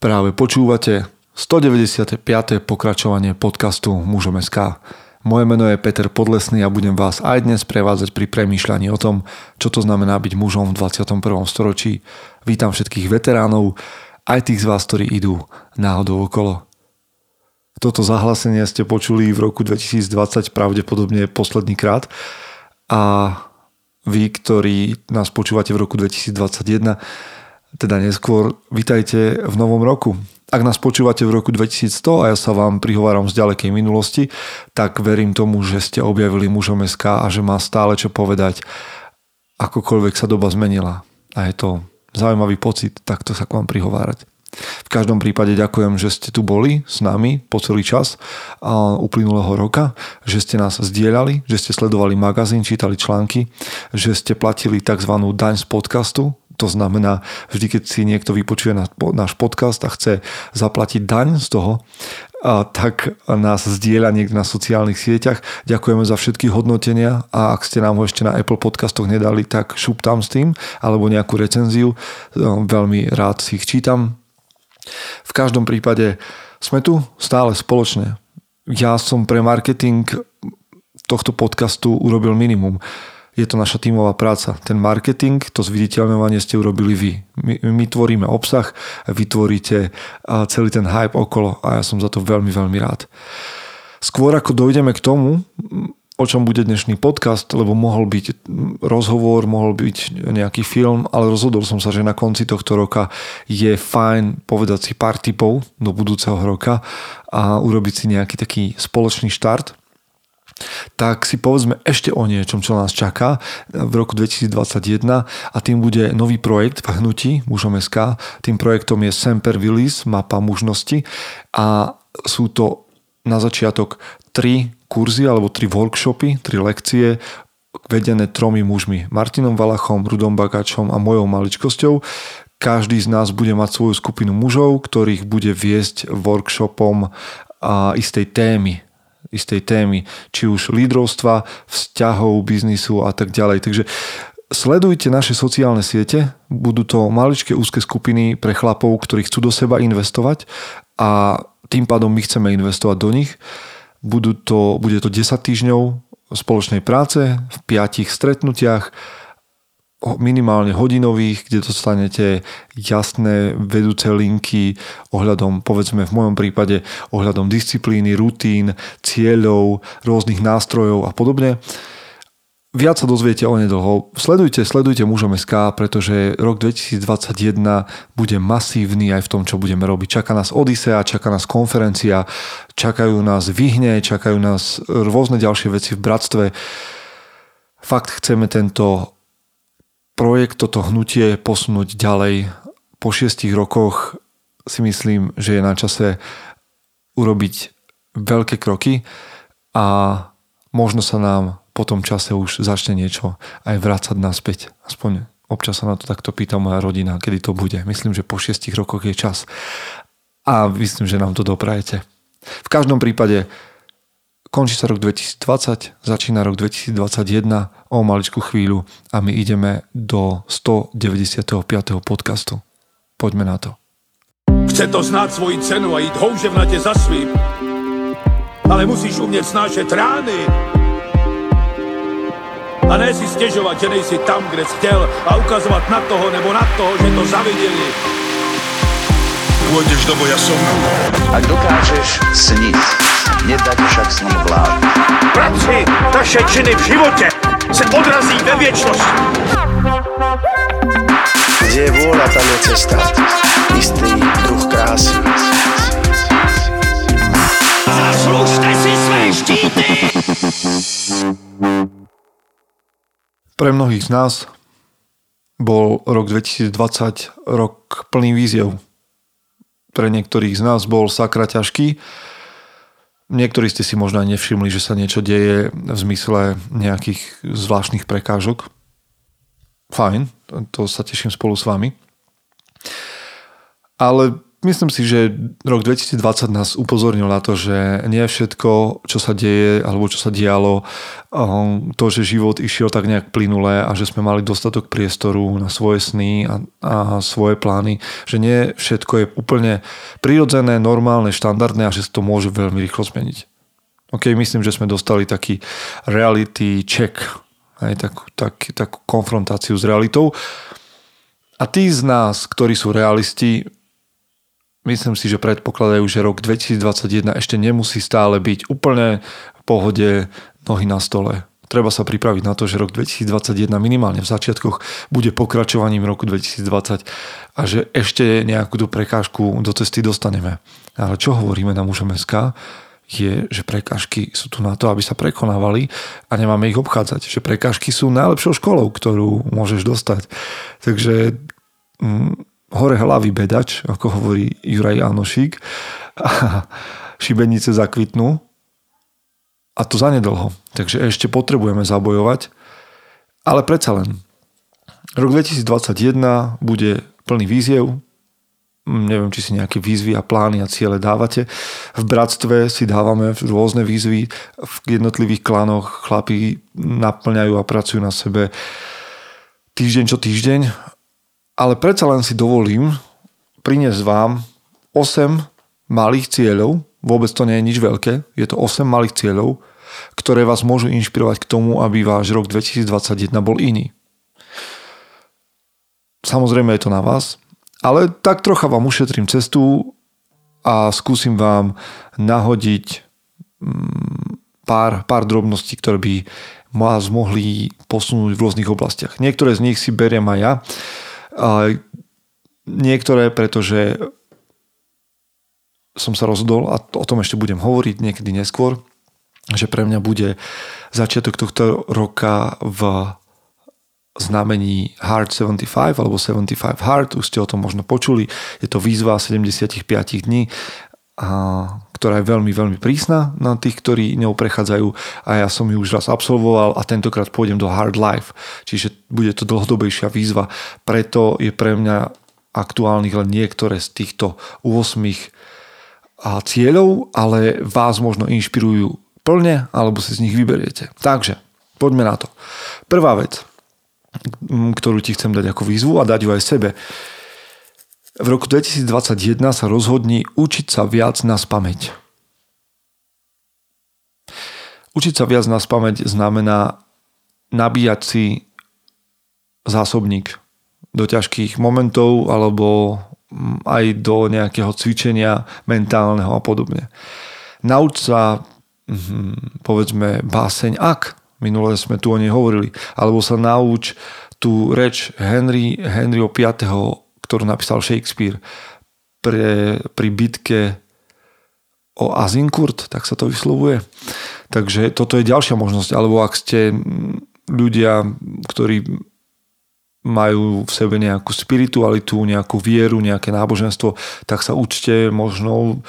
Práve počúvate 195. pokračovanie podcastu Mužom SK. Moje meno je Peter Podlesný a budem vás aj dnes prevádzať pri premýšľaní o tom, čo to znamená byť mužom v 21. storočí. Vítam všetkých veteránov, aj tých z vás, ktorí idú náhodou okolo. Toto zahlásenie ste počuli v roku 2020 pravdepodobne posledný krát a vy, ktorí nás počúvate v roku 2021, teda neskôr, vitajte v novom roku. Ak nás počúvate v roku 2100 a ja sa vám prihováram z ďalekej minulosti, tak verím tomu, že ste objavili mužom SK a že má stále čo povedať, akokoľvek sa doba zmenila. A je to zaujímavý pocit takto sa k vám prihovárať. V každom prípade ďakujem, že ste tu boli s nami po celý čas uplynulého roka, že ste nás zdieľali, že ste sledovali magazín, čítali články, že ste platili tzv. daň z podcastu, to znamená, vždy, keď si niekto vypočuje náš podcast a chce zaplatiť daň z toho, a tak nás zdieľa niekde na sociálnych sieťach. Ďakujeme za všetky hodnotenia a ak ste nám ho ešte na Apple podcastoch nedali, tak šup tam s tým alebo nejakú recenziu. Veľmi rád si ich čítam. V každom prípade sme tu stále spoločne. Ja som pre marketing tohto podcastu urobil minimum je to naša tímová práca. Ten marketing, to zviditeľňovanie ste urobili vy. My, my tvoríme obsah, vytvoríte celý ten hype okolo a ja som za to veľmi, veľmi rád. Skôr ako dojdeme k tomu, o čom bude dnešný podcast, lebo mohol byť rozhovor, mohol byť nejaký film, ale rozhodol som sa, že na konci tohto roka je fajn povedať si pár tipov do budúceho roka a urobiť si nejaký taký spoločný štart tak si povedzme ešte o niečom, čo nás čaká v roku 2021 a tým bude nový projekt v hnutí mužom SK. Tým projektom je Semper Willis, mapa mužnosti a sú to na začiatok tri kurzy alebo tri workshopy, tri lekcie vedené tromi mužmi. Martinom Valachom, Rudom Bagáčom a mojou maličkosťou. Každý z nás bude mať svoju skupinu mužov, ktorých bude viesť workshopom a istej témy istej témy, či už lídrovstva, vzťahov, biznisu a tak ďalej. Takže sledujte naše sociálne siete, budú to maličké úzke skupiny pre chlapov, ktorí chcú do seba investovať a tým pádom my chceme investovať do nich. Budú to, bude to 10 týždňov spoločnej práce v piatich stretnutiach minimálne hodinových, kde dostanete jasné vedúce linky ohľadom, povedzme v mojom prípade, ohľadom disciplíny, rutín, cieľov, rôznych nástrojov a podobne. Viac sa dozviete o nedlho. Sledujte, sledujte mužom pretože rok 2021 bude masívny aj v tom, čo budeme robiť. Čaká nás Odisea, čaká nás konferencia, čakajú nás vyhne, čakajú nás rôzne ďalšie veci v bratstve. Fakt chceme tento projekt, toto hnutie posunúť ďalej. Po šiestich rokoch si myslím, že je na čase urobiť veľké kroky a možno sa nám po tom čase už začne niečo aj vrácať naspäť. Aspoň občas sa na to takto pýta moja rodina, kedy to bude. Myslím, že po šiestich rokoch je čas. A myslím, že nám to doprajete. V každom prípade Končí sa rok 2020, začína rok 2021 o maličku chvíľu a my ideme do 195. podcastu. Poďme na to. Chce to znát svoji cenu a jít houževnatě za svým. Ale musíš umět snášet rány. A ne si stěžovat, že nejsi tam, kde jsi chtěl a ukazovat na toho nebo na toho, že to zaviděli. Pôjdeš do boja som. Ak dokážeš sniť, ním vlád. Práci taše činy v životě se odrazí ve věčnosti. Kde je vôľa, tam je cesta. Istý druh krásy. Zaslužte si své štíty! Pre mnohých z nás bol rok 2020 rok plný víziev. Pre niektorých z nás bol sakra ťažký, Niektorí ste si možno aj nevšimli, že sa niečo deje v zmysle nejakých zvláštnych prekážok. Fajn, to sa teším spolu s vami. Ale myslím si, že rok 2020 nás upozornil na to, že nie všetko, čo sa deje alebo čo sa dialo, um, to, že život išiel tak nejak plynule a že sme mali dostatok priestoru na svoje sny a, a svoje plány, že nie všetko je úplne prirodzené, normálne, štandardné a že sa to môže veľmi rýchlo zmeniť. OK, myslím, že sme dostali taký reality check, aj takú, tak, takú konfrontáciu s realitou. A tí z nás, ktorí sú realisti, myslím si, že predpokladajú, že rok 2021 ešte nemusí stále byť úplne v pohode nohy na stole. Treba sa pripraviť na to, že rok 2021 minimálne v začiatkoch bude pokračovaním roku 2020 a že ešte nejakú tú prekážku do cesty dostaneme. Ale čo hovoríme na mužom SK? je, že prekážky sú tu na to, aby sa prekonávali a nemáme ich obchádzať. Že prekážky sú najlepšou školou, ktorú môžeš dostať. Takže hm, hore hlavy bedač, ako hovorí Juraj Janošík, a šibenice zakvitnú a to zanedlho. Takže ešte potrebujeme zabojovať, ale predsa len. Rok 2021 bude plný víziev, neviem, či si nejaké výzvy a plány a ciele dávate. V bratstve si dávame rôzne výzvy, v jednotlivých klanoch chlapí naplňajú a pracujú na sebe týždeň čo týždeň ale predsa len si dovolím priniesť vám 8 malých cieľov, vôbec to nie je nič veľké, je to 8 malých cieľov, ktoré vás môžu inšpirovať k tomu, aby váš rok 2021 bol iný. Samozrejme je to na vás, ale tak trocha vám ušetrím cestu a skúsim vám nahodiť mm, pár, pár drobností, ktoré by vás mohli posunúť v rôznych oblastiach. Niektoré z nich si beriem aj ja Niektoré, pretože som sa rozhodol, a o tom ešte budem hovoriť niekedy neskôr, že pre mňa bude začiatok tohto roka v znamení Hard 75 alebo 75 Hard, už ste o tom možno počuli, je to výzva 75 dní ktorá je veľmi, veľmi prísna na tých, ktorí ňou prechádzajú a ja som ju už raz absolvoval a tentokrát pôjdem do Hard Life, čiže bude to dlhodobejšia výzva. Preto je pre mňa aktuálnych len niektoré z týchto 8 cieľov, ale vás možno inšpirujú plne, alebo si z nich vyberiete. Takže, poďme na to. Prvá vec, ktorú ti chcem dať ako výzvu a dať ju aj sebe, v roku 2021 sa rozhodni učiť sa viac na spameť. Učiť sa viac na spameť znamená nabíjať si zásobník do ťažkých momentov alebo mm, aj do nejakého cvičenia mentálneho a podobne. Nauč sa, mm, povedzme, báseň ak, minule sme tu o nej hovorili, alebo sa nauč tú reč Henry, Henryho 5 ktorú napísal Shakespeare pre, pri bitke o Azincourt, tak sa to vyslovuje. Takže toto je ďalšia možnosť. Alebo ak ste ľudia, ktorí majú v sebe nejakú spiritualitu, nejakú vieru, nejaké náboženstvo, tak sa učte možno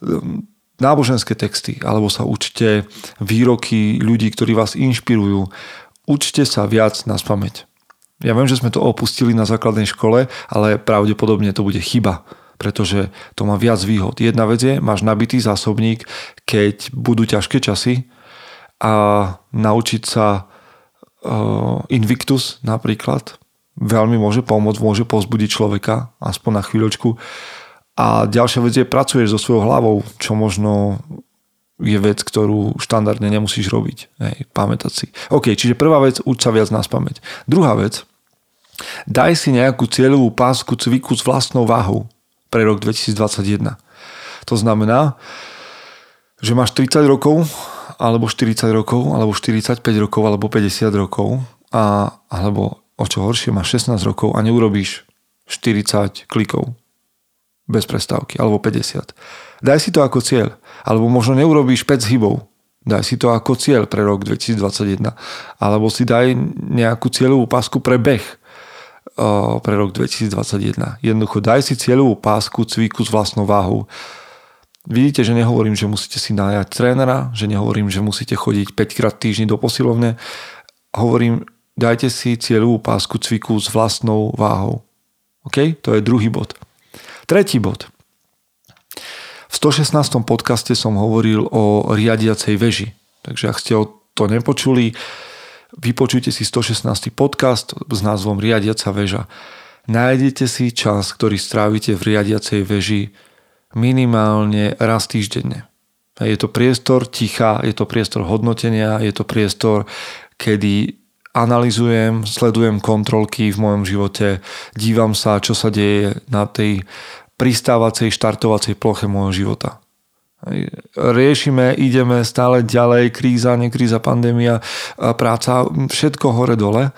um, náboženské texty, alebo sa učte výroky ľudí, ktorí vás inšpirujú. Učte sa viac na spameť. Ja viem, že sme to opustili na základnej škole, ale pravdepodobne to bude chyba, pretože to má viac výhod. Jedna vec je, máš nabitý zásobník, keď budú ťažké časy a naučiť sa uh, Invictus napríklad veľmi môže pomôcť, môže pozbudiť človeka, aspoň na chvíľočku. A ďalšia vec je, pracuješ so svojou hlavou, čo možno je vec, ktorú štandardne nemusíš robiť. Hej, pamätať si. OK, čiže prvá vec, uč sa viac nás pamäť. Druhá vec, daj si nejakú cieľovú pásku cviku s vlastnou váhou pre rok 2021. To znamená, že máš 30 rokov, alebo 40 rokov, alebo 45 rokov, alebo 50 rokov, a, alebo o čo horšie, máš 16 rokov a neurobíš 40 klikov bez prestávky, alebo 50. Daj si to ako cieľ. Alebo možno neurobíš 5 hybov. Daj si to ako cieľ pre rok 2021. Alebo si daj nejakú cieľovú pásku pre beh pre rok 2021. Jednoducho daj si cieľovú pásku cviku s vlastnou váhou. Vidíte, že nehovorím, že musíte si nájať trénera, že nehovorím, že musíte chodiť 5 krát týždni do posilovne. Hovorím, dajte si cieľovú pásku cviku s vlastnou váhou. OK? To je druhý bod. Tretí bod. V 116. podcaste som hovoril o riadiacej veži. Takže ak ste to nepočuli, vypočujte si 116. podcast s názvom Riadiaca väža. Nájdete si čas, ktorý strávite v riadiacej veži minimálne raz týždenne. Je to priestor ticha, je to priestor hodnotenia, je to priestor, kedy analizujem, sledujem kontrolky v mojom živote, dívam sa, čo sa deje na tej pristávacej, štartovacej ploche môjho života. Riešime, ideme stále ďalej, kríza, nekríza, pandémia, práca, všetko hore-dole.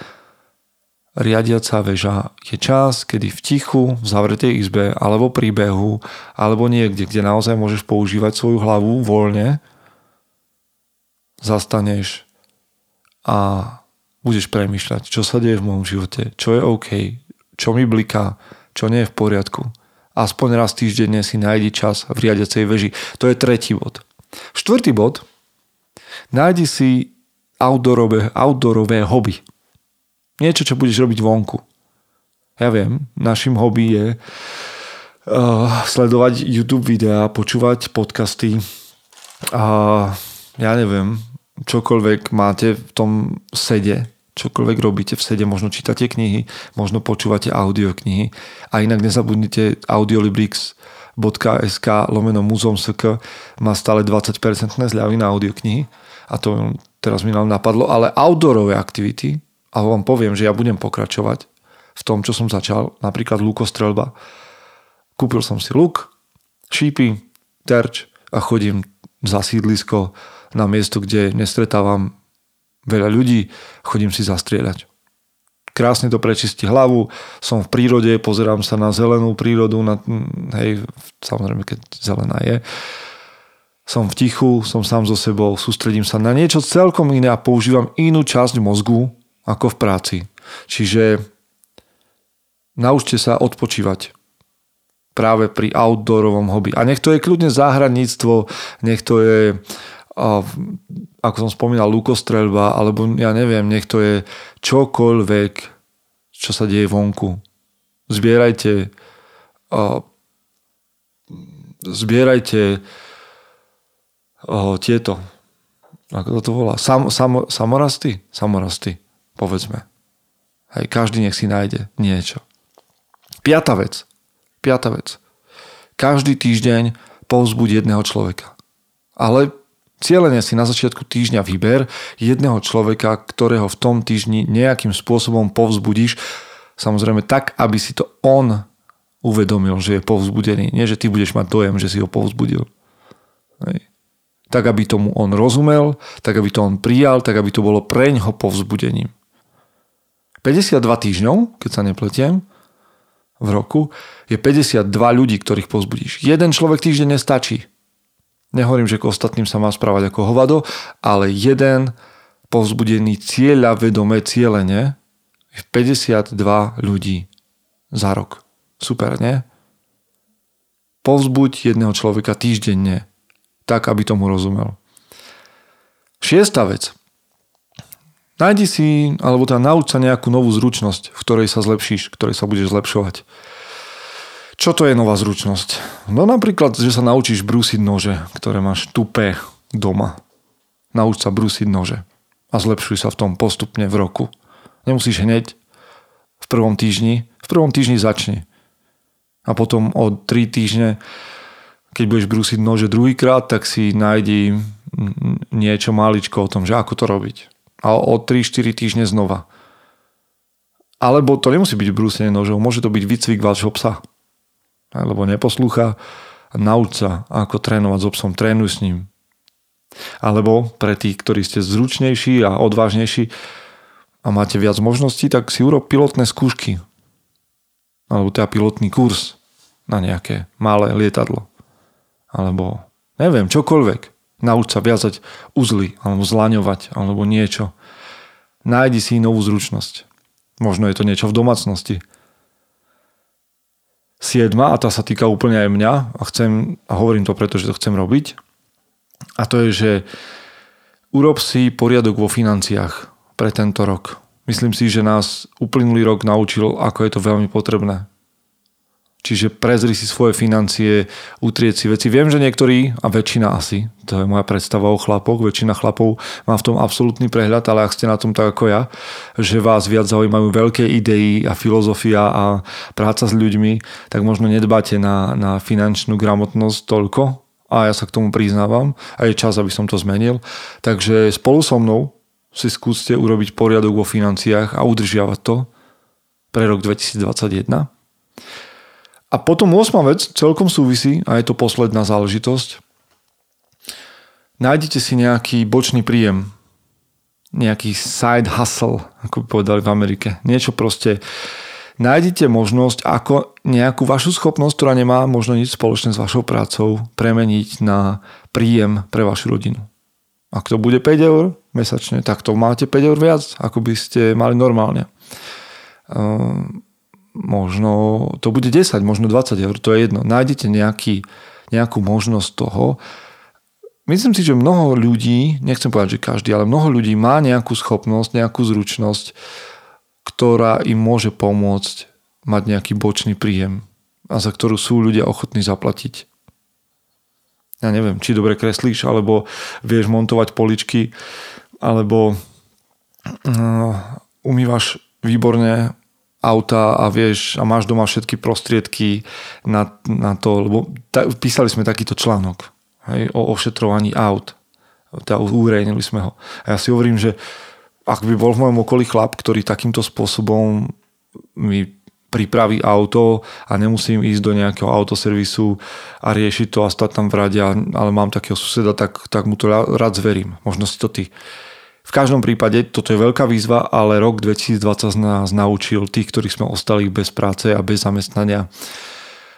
Riadiaca väža je čas, kedy v tichu, v zavretej izbe, alebo pri behu, alebo niekde, kde naozaj môžeš používať svoju hlavu voľne, zastaneš a budeš premýšľať, čo sa deje v môjom živote, čo je OK, čo mi bliká, čo nie je v poriadku aspoň raz týždenne si nájdi čas v riadiacej veži. To je tretí bod. Štvrtý bod. Nájdi si outdoorové, outdoorové hobby. Niečo, čo budeš robiť vonku. Ja viem, našim hobby je uh, sledovať YouTube videá, počúvať podcasty a ja neviem, čokoľvek máte v tom sede, čokoľvek robíte v sede, možno čítate knihy, možno počúvate audioknihy. A inak nezabudnite audiolibrix.sk lomeno muzeum.sk má stále 20% zľavy na audioknihy. A to teraz mi napadlo, ale outdoorové aktivity a vám poviem, že ja budem pokračovať v tom, čo som začal, napríklad lukostrelba. Kúpil som si luk, šípy, terč a chodím za sídlisko na miesto, kde nestretávam veľa ľudí, chodím si zastrieľať. Krásne to prečistí hlavu, som v prírode, pozerám sa na zelenú prírodu, na, hej, samozrejme, keď zelená je. Som v tichu, som sám so sebou, sústredím sa na niečo celkom iné a používam inú časť mozgu ako v práci. Čiže naučte sa odpočívať práve pri outdoorovom hobby. A nech to je kľudne záhradníctvo, nech to je ako som spomínal, lukostrelba, alebo ja neviem, nech to je čokoľvek, čo sa deje vonku. Zbierajte zbierajte tieto ako to volá, Sam, sam, samorasty? Samorasty, povedzme. Hej, každý nech si nájde niečo. Piata vec. Piata vec. Každý týždeň povzbuď jedného človeka. Ale Cielene si na začiatku týždňa vyber jedného človeka, ktorého v tom týždni nejakým spôsobom povzbudíš, samozrejme tak, aby si to on uvedomil, že je povzbudený. Nie, že ty budeš mať dojem, že si ho povzbudil. Hej. Tak, aby tomu on rozumel, tak, aby to on prijal, tak, aby to bolo preňho povzbudením. 52 týždňov, keď sa nepletiem, v roku, je 52 ľudí, ktorých povzbudíš. Jeden človek týždeň nestačí. Nehovorím, že k ostatným sa má správať ako hovado, ale jeden povzbudený cieľa vedomé cieľene je 52 ľudí za rok. Super, nie? Povzbuď jedného človeka týždenne, tak, aby tomu rozumel. Šiesta vec. Nájdi si, alebo teda nauč sa nejakú novú zručnosť, v ktorej sa zlepšíš, v ktorej sa budeš zlepšovať. Čo to je nová zručnosť? No napríklad, že sa naučíš brúsiť nože, ktoré máš tupé doma. Nauč sa brúsiť nože a zlepšuj sa v tom postupne v roku. Nemusíš hneď v prvom týždni. V prvom týždni začni. A potom o 3 týždne, keď budeš brúsiť nože druhýkrát, tak si nájdi niečo maličko o tom, že ako to robiť. A o 3-4 týždne znova. Alebo to nemusí byť brúsenie nožov, môže to byť výcvik vášho psa alebo neposlúcha, nauč sa, ako trénovať s obsom, trénuj s ním. Alebo pre tých, ktorí ste zručnejší a odvážnejší a máte viac možností, tak si urob pilotné skúšky. Alebo teda pilotný kurz na nejaké malé lietadlo. Alebo neviem, čokoľvek. Nauč sa viazať uzly, alebo zlaňovať, alebo niečo. Nájdi si novú zručnosť. Možno je to niečo v domácnosti siedma, a tá sa týka úplne aj mňa a chcem, a hovorím to preto, že to chcem robiť. A to je, že urob si poriadok vo financiách pre tento rok. Myslím si, že nás uplynulý rok naučil, ako je to veľmi potrebné. Čiže prezri si svoje financie, utrieť si veci. Viem, že niektorí, a väčšina asi, to je moja predstava o chlapoch, väčšina chlapov má v tom absolútny prehľad, ale ak ste na tom tak ako ja, že vás viac zaujímajú veľké idei a filozofia a práca s ľuďmi, tak možno nedbáte na, na finančnú gramotnosť toľko, a ja sa k tomu priznávam a je čas, aby som to zmenil. Takže spolu so mnou si skúste urobiť poriadok vo financiách a udržiavať to pre rok 2021. A potom 8. vec celkom súvisí a je to posledná záležitosť. Nájdete si nejaký bočný príjem, nejaký side hustle, ako by povedali v Amerike. Niečo proste, nájdete možnosť, ako nejakú vašu schopnosť, ktorá nemá možno nič spoločné s vašou prácou, premeniť na príjem pre vašu rodinu. Ak to bude 5 eur mesačne, tak to máte 5 eur viac, ako by ste mali normálne. Ehm, možno to bude 10, možno 20 eur, to je jedno. Nájdete nejaký, nejakú možnosť toho. Myslím si, že mnoho ľudí, nechcem povedať, že každý, ale mnoho ľudí má nejakú schopnosť, nejakú zručnosť, ktorá im môže pomôcť mať nejaký bočný príjem a za ktorú sú ľudia ochotní zaplatiť. Ja neviem, či dobre kreslíš, alebo vieš montovať poličky, alebo uh, umývaš výborne auta a vieš a máš doma všetky prostriedky na, na to, lebo ta, písali sme takýto článok hej, o ošetrovaní aut. Teda úrejnili sme ho. A ja si hovorím, že ak by bol v mojom okolí chlap, ktorý takýmto spôsobom mi pripraví auto a nemusím ísť do nejakého autoservisu a riešiť to a stať tam v rade, ale mám takého suseda, tak, tak mu to rád zverím. Možno si to ty v každom prípade toto je veľká výzva, ale rok 2020 nás naučil tých, ktorí sme ostali bez práce a bez zamestnania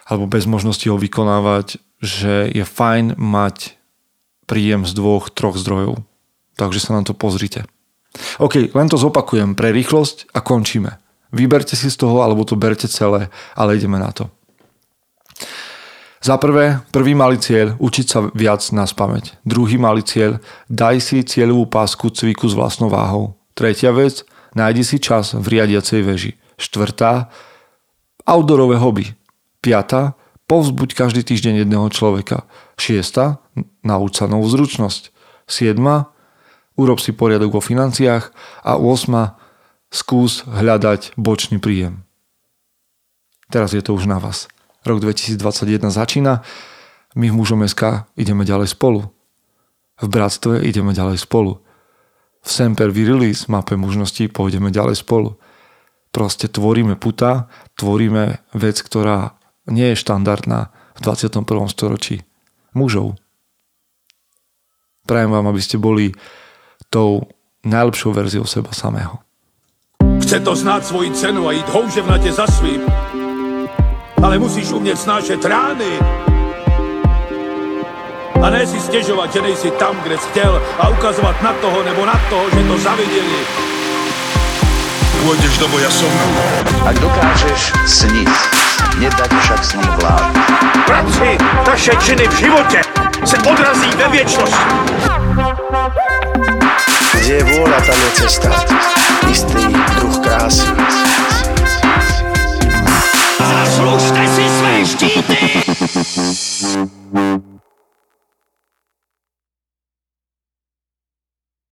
alebo bez možnosti ho vykonávať, že je fajn mať príjem z dvoch, troch zdrojov. Takže sa na to pozrite. OK, len to zopakujem pre rýchlosť a končíme. Vyberte si z toho, alebo to berte celé, ale ideme na to. Za prvé, prvý malý cieľ, učiť sa viac na spameť. Druhý malý cieľ, daj si cieľovú pásku cviku s vlastnou váhou. Tretia vec, nájdi si čas v riadiacej veži. Štvrtá, outdoorové hobby. Piatá, povzbuď každý týždeň jedného človeka. Šiesta, nauč sa novú zručnosť. Siedma, urob si poriadok vo financiách. A 8. skús hľadať bočný príjem. Teraz je to už na vás. Rok 2021 začína, my v mužom SK ideme ďalej spolu. V bratstve ideme ďalej spolu. V Semper Virilis mape mužnosti pôjdeme ďalej spolu. Proste tvoríme puta, tvoríme vec, ktorá nie je štandardná v 21. storočí. Mužov. Prajem vám, aby ste boli tou najlepšou verziou seba samého. Chce to znáť svoji cenu a ísť houževnate za svým ale musíš umět snášet rány. A ne si stěžovat, že nejsi tam, kde jsi chtěl a ukazovat na toho nebo na toho, že to zaviděli. Pôjdeš do boja som. Ak dokážeš sniť, nedať však snom vlád. Práci, taše činy v životě se odrazí ve věčnosti. Kde je vôľa, tam je cesta. Istý druh krásy.